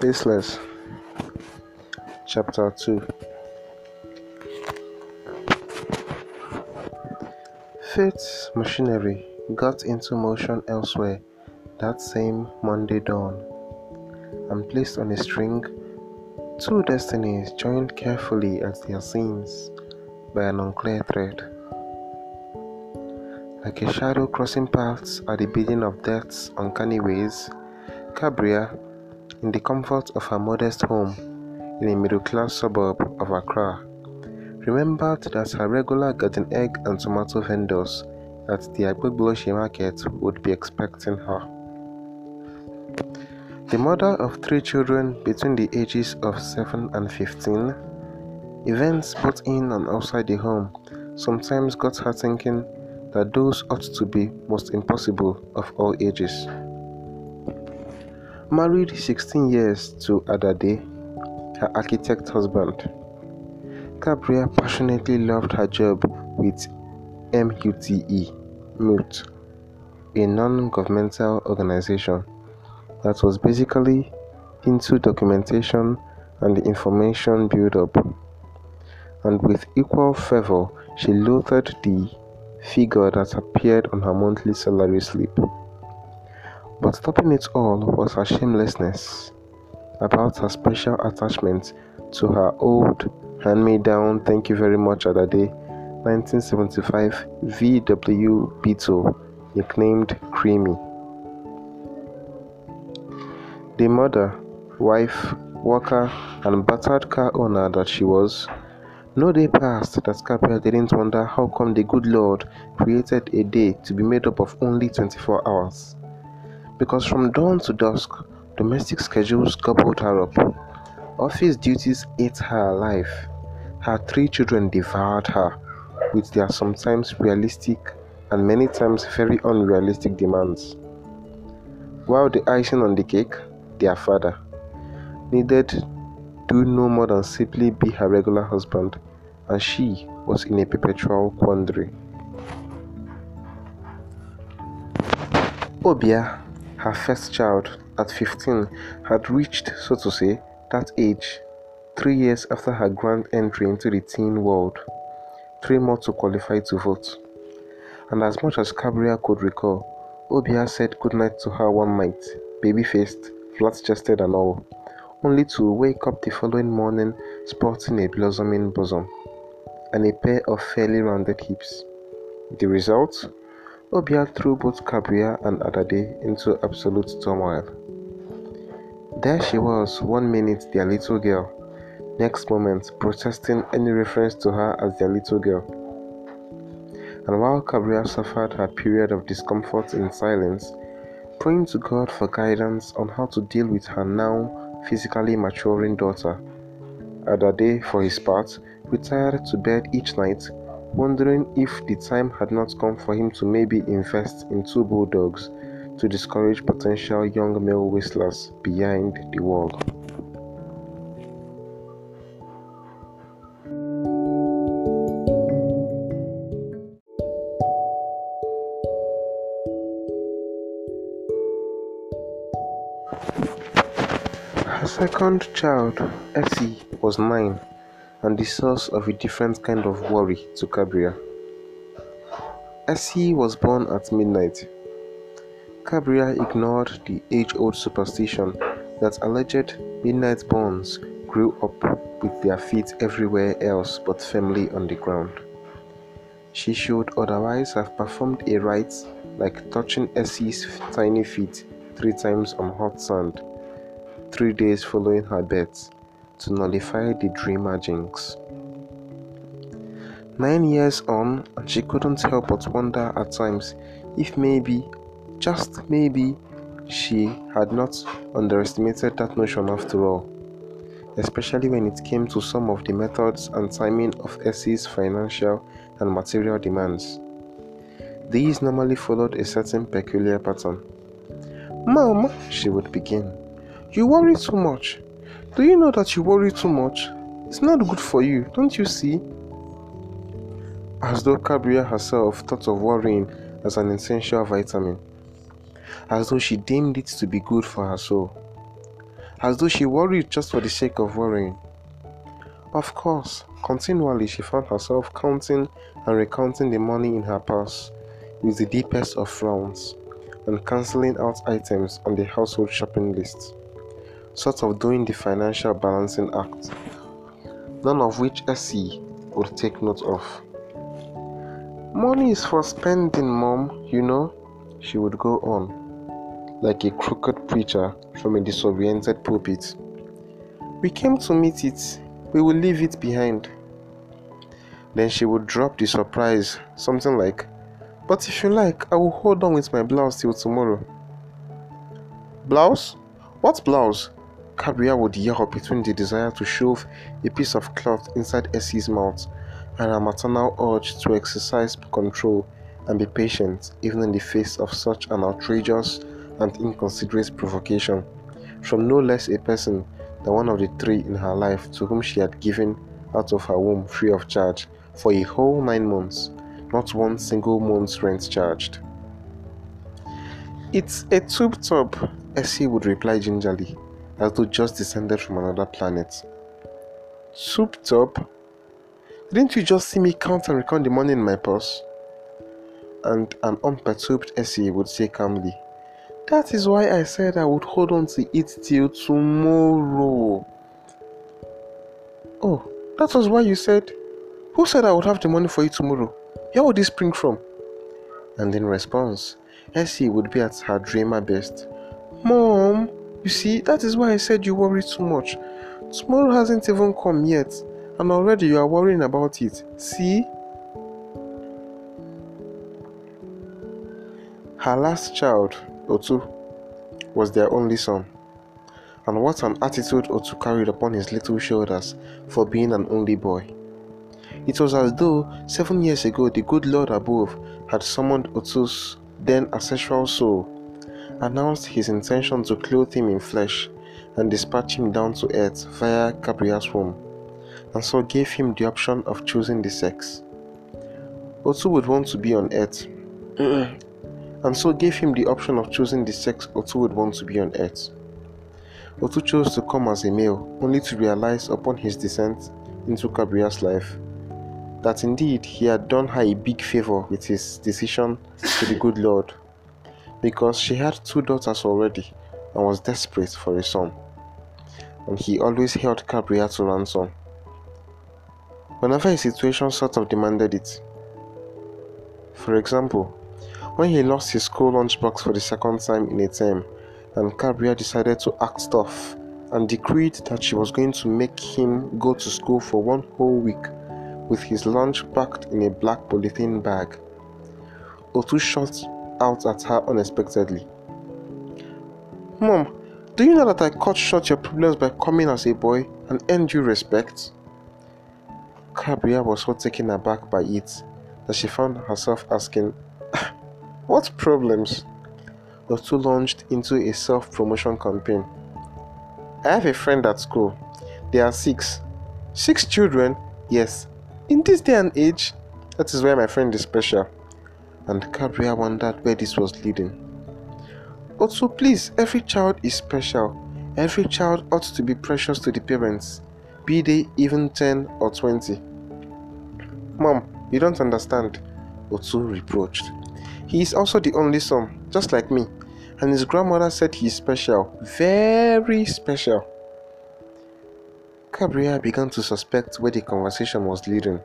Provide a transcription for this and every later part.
Faceless, Chapter 2 Fate's machinery got into motion elsewhere that same Monday dawn, and placed on a string two destinies joined carefully at their seams by an unclear thread. Like a shadow crossing paths at the bidding of death's uncanny ways, Kabria in the comfort of her modest home in a middle class suburb of Accra, remembered that her regular garden egg and tomato vendors at the Agbogbloshie market would be expecting her. The mother of three children between the ages of 7 and 15, events both in and outside the home sometimes got her thinking that those ought to be most impossible of all ages. Married 16 years to Adade, her architect husband, Kabria passionately loved her job with MUTE, MUTE, a non-governmental organization that was basically into documentation and information build-up. And with equal fervor, she loathed the figure that appeared on her monthly salary slip. But stopping it all was her shamelessness about her special attachment to her old hand-me-down thank you very much Adade 1975 VW Beetle nicknamed Creamy. The mother, wife, worker and battered car owner that she was, no day passed that Kabria didn't wonder how come the good Lord created a day to be made up of only 24 hours because from dawn to dusk, domestic schedules gobbled her up. Office duties ate her alive. Her three children devoured her with their sometimes realistic and many times very unrealistic demands. While the icing on the cake, their father, needed do no more than simply be her regular husband, and she was in a perpetual quandary. Obea her first child, at 15, had reached, so to say, that age, three years after her grand entry into the teen world, three more to qualify to vote. And as much as Kabria could recall, Obea said goodnight to her one night, baby faced, flat chested, and all, only to wake up the following morning sporting a blossoming bosom and a pair of fairly rounded hips. The result? Obea threw both Kabria and Adade into absolute turmoil. There she was, one minute their little girl, next moment protesting any reference to her as their little girl. And while Kabria suffered her period of discomfort in silence, praying to God for guidance on how to deal with her now physically maturing daughter, Adade, for his part, retired to bed each night wondering if the time had not come for him to maybe invest in two bulldogs to discourage potential young male whistlers behind the wall. Her second child, Essie, was nine and the source of a different kind of worry to Kabria. Essie was born at midnight. Kabria ignored the age-old superstition that alleged midnight borns grew up with their feet everywhere else but firmly on the ground. She should otherwise have performed a rite like touching Essie's tiny feet three times on hot sand, three days following her birth to nullify the dreamer jinx. Nine years on, and she couldn't help but wonder at times if maybe, just maybe, she had not underestimated that notion after all, especially when it came to some of the methods and timing of Essie's financial and material demands. These normally followed a certain peculiar pattern. Mom, she would begin, you worry too much. Do you know that you worry too much? It's not good for you, don't you see? As though Kabria herself thought of worrying as an essential vitamin, as though she deemed it to be good for her soul. as though she worried just for the sake of worrying. Of course, continually she found herself counting and recounting the money in her purse with the deepest of frowns and cancelling out items on the household shopping list, sort of doing the financial balancing act, none of which Essie would take note of. Money is for spending, Mom, you know, she would go on, like a crooked preacher from a disoriented pulpit. We came to meet it, we will leave it behind. Then she would drop the surprise, something like, But if you like, I will hold on with my blouse till tomorrow. Blouse? What blouse? Kabria would yell between the desire to shove a piece of cloth inside Essie's mouth and her maternal urge to exercise control and be patient even in the face of such an outrageous and inconsiderate provocation from no less a person than one of the three in her life to whom she had given out of her womb free of charge for a whole nine months, not one single month's rent charged. It's a tube top, Essie would reply gingerly, as though just descended from another planet. Tube top? Didn't you just see me count and recount the money in my purse? And an unperturbed Essie would say calmly, That is why I said I would hold on to it till tomorrow. Oh, that was why you said, Who said I would have the money for you tomorrow? Where would this spring from? And in response, Essie would be at her dreamer best. Mom, you see, that is why I said you worry too much. Tomorrow hasn't even come yet and already you are worrying about it. See? Her last child, Otu, was their only son. And what an attitude Otu carried upon his little shoulders for being an only boy. It was as though seven years ago the good Lord above had summoned Otu's then ancestral soul, announced his intention to clothe him in flesh, and dispatch him down to earth via Gabriel's womb and so gave him the option of choosing the sex. Otu would want to be on earth, and so gave him the option of choosing the sex Otu would want to be on earth. Otu chose to come as a male, only to realize upon his descent into Gabriel's life that indeed he had done her a big favor with his decision to the good Lord, because she had two daughters already and was desperate for a son, and he always held Gabriel to ransom whenever a situation sort of demanded it. For example, when he lost his school lunchbox for the second time in a term, and Kabria decided to act tough and decreed that she was going to make him go to school for one whole week with his lunch packed in a black polythene bag. Otu shot out at her unexpectedly. Mom, do you know that I cut short your problems by coming as a boy and earned you respect? Kabria was so taken aback by it that she found herself asking, What problems? The two launched into a self promotion campaign. I have a friend at school. There are six. Six children? Yes. In this day and age, that is why my friend is special. And Kabria wondered where this was leading. Oh, also, please, every child is special. Every child ought to be precious to the parents be they even 10 or 20. Mom, you don't understand, Otu reproached. He is also the only son, just like me, and his grandmother said he is special, very special. Gabriel began to suspect where the conversation was leading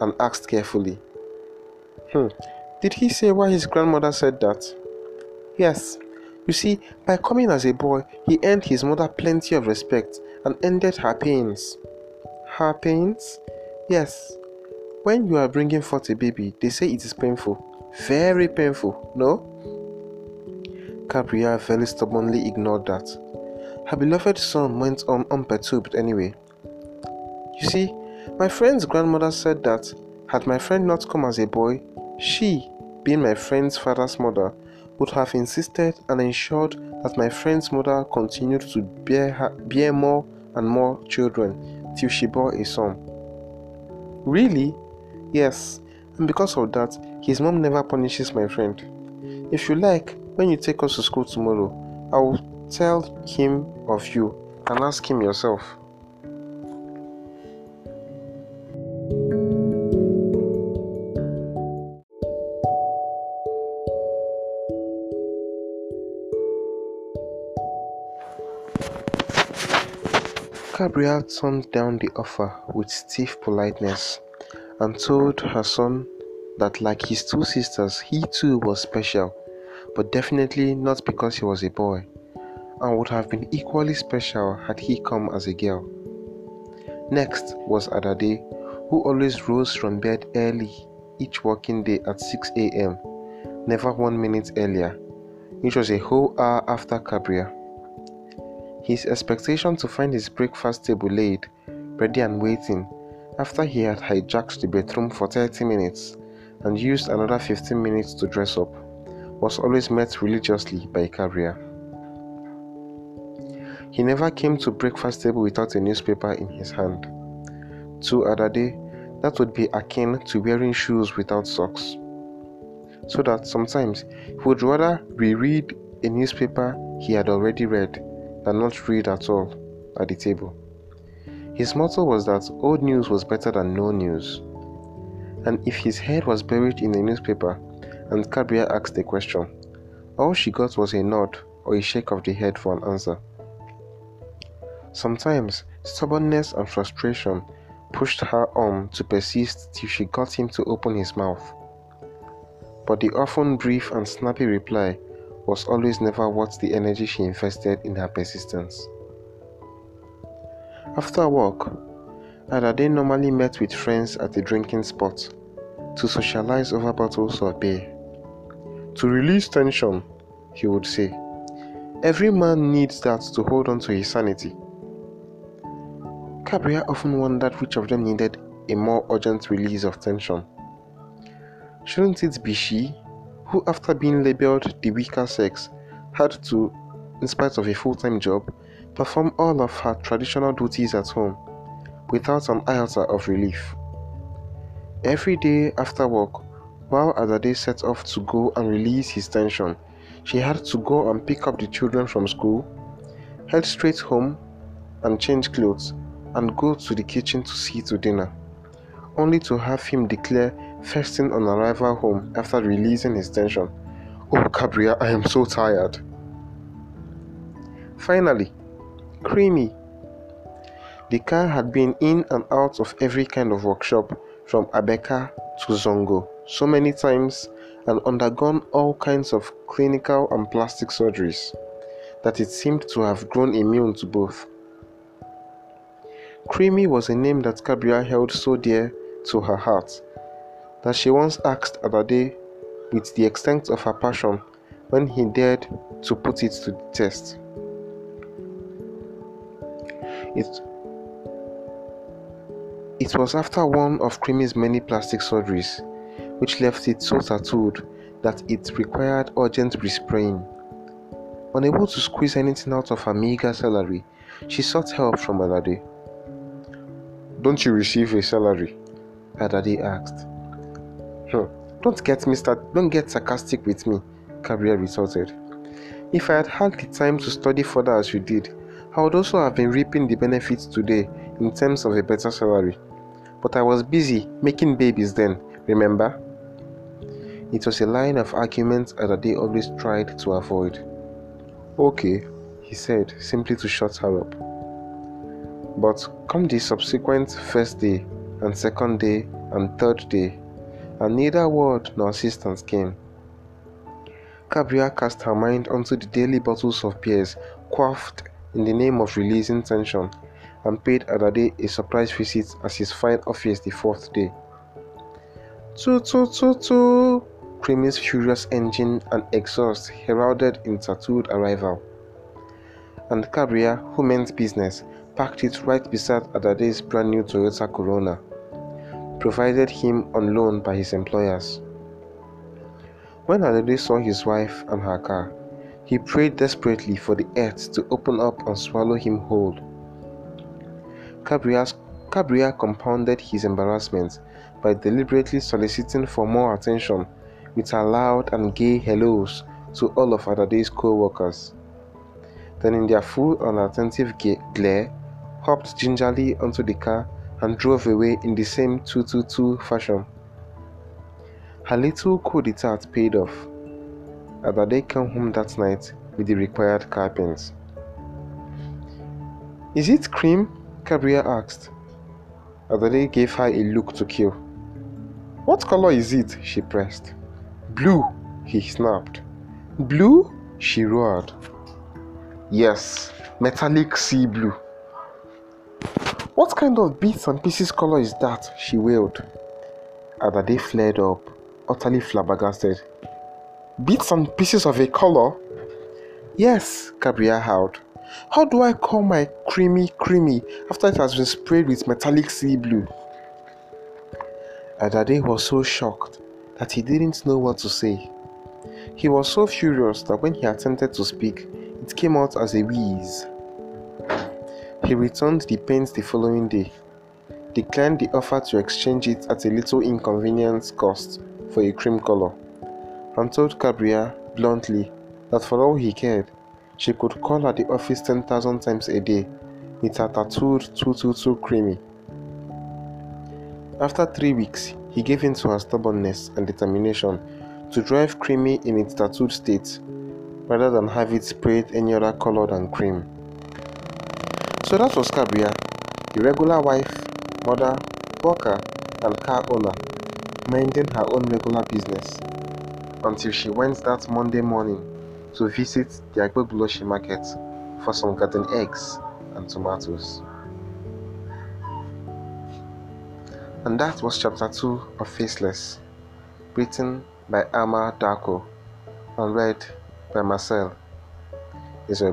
and asked carefully, Hmm, did he say why his grandmother said that? Yes, you see, by coming as a boy, he earned his mother plenty of respect and ended her pains. Her pains? Yes. When you are bringing forth a baby, they say it is painful. Very painful, no? Gabrielle very stubbornly ignored that. Her beloved son went on unperturbed anyway. You see, my friend's grandmother said that had my friend not come as a boy, she, being my friend's father's mother, would have insisted and ensured that my friend's mother continued to bear, her, bear more and more children till she bore a son. Really? Yes, and because of that, his mom never punishes my friend. If you like, when you take us to school tomorrow, I will Tell him of you and ask him yourself. Gabrielle turned down the offer with stiff politeness and told her son that, like his two sisters, he too was special, but definitely not because he was a boy, and would have been equally special had he come as a girl. Next was Adade, who always rose from bed early each working day at 6 a.m., never one minute earlier, which was a whole hour after Gabrielle. His expectation to find his breakfast table laid, ready and waiting, after he had hijacked the bedroom for 30 minutes and used another 15 minutes to dress up, was always met religiously by Gabrielle. He never came to breakfast table without a newspaper in his hand. To Adade, that would be akin to wearing shoes without socks. So that sometimes he would rather reread a newspaper he had already read than not read at all at the table. His motto was that old news was better than no news. And if his head was buried in a newspaper and Gabrielle asked a question, all she got was a nod or a shake of the head for an answer. Sometimes stubbornness and frustration pushed her on to persist till she got him to open his mouth. But the often brief and snappy reply was always never worth the energy she invested in her persistence. After work, Adade normally met with friends at a drinking spot to socialize over bottles of beer. To release tension, he would say, every man needs that to hold on to his sanity. Gabrielle often wondered which of them needed a more urgent release of tension. Shouldn't it be she who, after being labeled the weaker sex, had to, in spite of a full time job, perform all of her traditional duties at home without an iota of relief. Every day after work, while Adade set off to go and release his tension, she had to go and pick up the children from school, head straight home and change clothes, and go to the kitchen to see to dinner, only to have him declare First thing on arrival home after releasing his tension. Oh, Gabrielle, I am so tired. Finally, Creamy. The car had been in and out of every kind of workshop from Abeka to Zongo so many times and undergone all kinds of clinical and plastic surgeries that it seemed to have grown immune to both. Creamy was a name that Gabrielle held so dear to her heart that she once asked Adade with the extent of her passion when he dared to put it to the test. It, it was after one of Creamy's many plastic surgeries, which left it so tattooed that it required urgent respraying. Unable to squeeze anything out of her meager salary, she sought help from Adade. Don't you receive a salary? Adade asked. Hmm. Don't get me don't get sarcastic with me, Gabrielle retorted. If I had had the time to study further as you did, I would also have been reaping the benefits today in terms of a better salary. But I was busy making babies then, remember? It was a line of argument that they always tried to avoid. Okay, he said, simply to shut her up. But come the subsequent first day, and second day, and third day, and neither word nor assistance came. Gabrielle cast her mind onto the daily bottles of beers quaffed in the name of releasing tension and paid Adade a surprise visit at his fine office the fourth day. Toot toot toot toot! Creamy's furious engine and exhaust heralded in tattooed arrival. And Gabrielle, who meant business, parked it right beside Adade's brand new Toyota Corona provided him on loan by his employers. When Adade saw his wife and her car, he prayed desperately for the earth to open up and swallow him whole. Gabrielle compounded his embarrassment by deliberately soliciting for more attention with her loud and gay hellos to all of Adade's co-workers. then in their full and attentive glare, hopped gingerly onto the car and drove away in the same 222 fashion. Her little coup d'etat paid off. Adade came home that night with the required car paint. Is it cream? Kabria asked. Adade gave her a look to kill. What color is it? she pressed. Blue, he snapped. Blue? she roared. Yes, metallic sea blue. What kind of bits and pieces color is that? she wailed. Adade flared up, utterly flabbergasted. Bits and pieces of a color? Yes, Kabria howled. How do I call my creamy creamy after it has been sprayed with metallic sea blue? Adade was so shocked that he didn't know what to say. He was so furious that when he attempted to speak, it came out as a wheeze. He returned the paint the following day, declined the offer to exchange it at a little inconvenience cost for a cream color, and told Kabria bluntly that for all he cared, she could call at the office 10,000 times a day with her tattooed 222 creamy. After three weeks, he gave in to her stubbornness and determination to drive creamy in its tattooed state rather than have it sprayed any other color than cream. So that was Kabria, the regular wife, mother, worker, and car owner, minding her own regular business until she went that Monday morning to visit the Agbogbloshie market for some garden eggs and tomatoes. And that was chapter 2 of Faceless, written by Amma Darko and read by Marcel Israel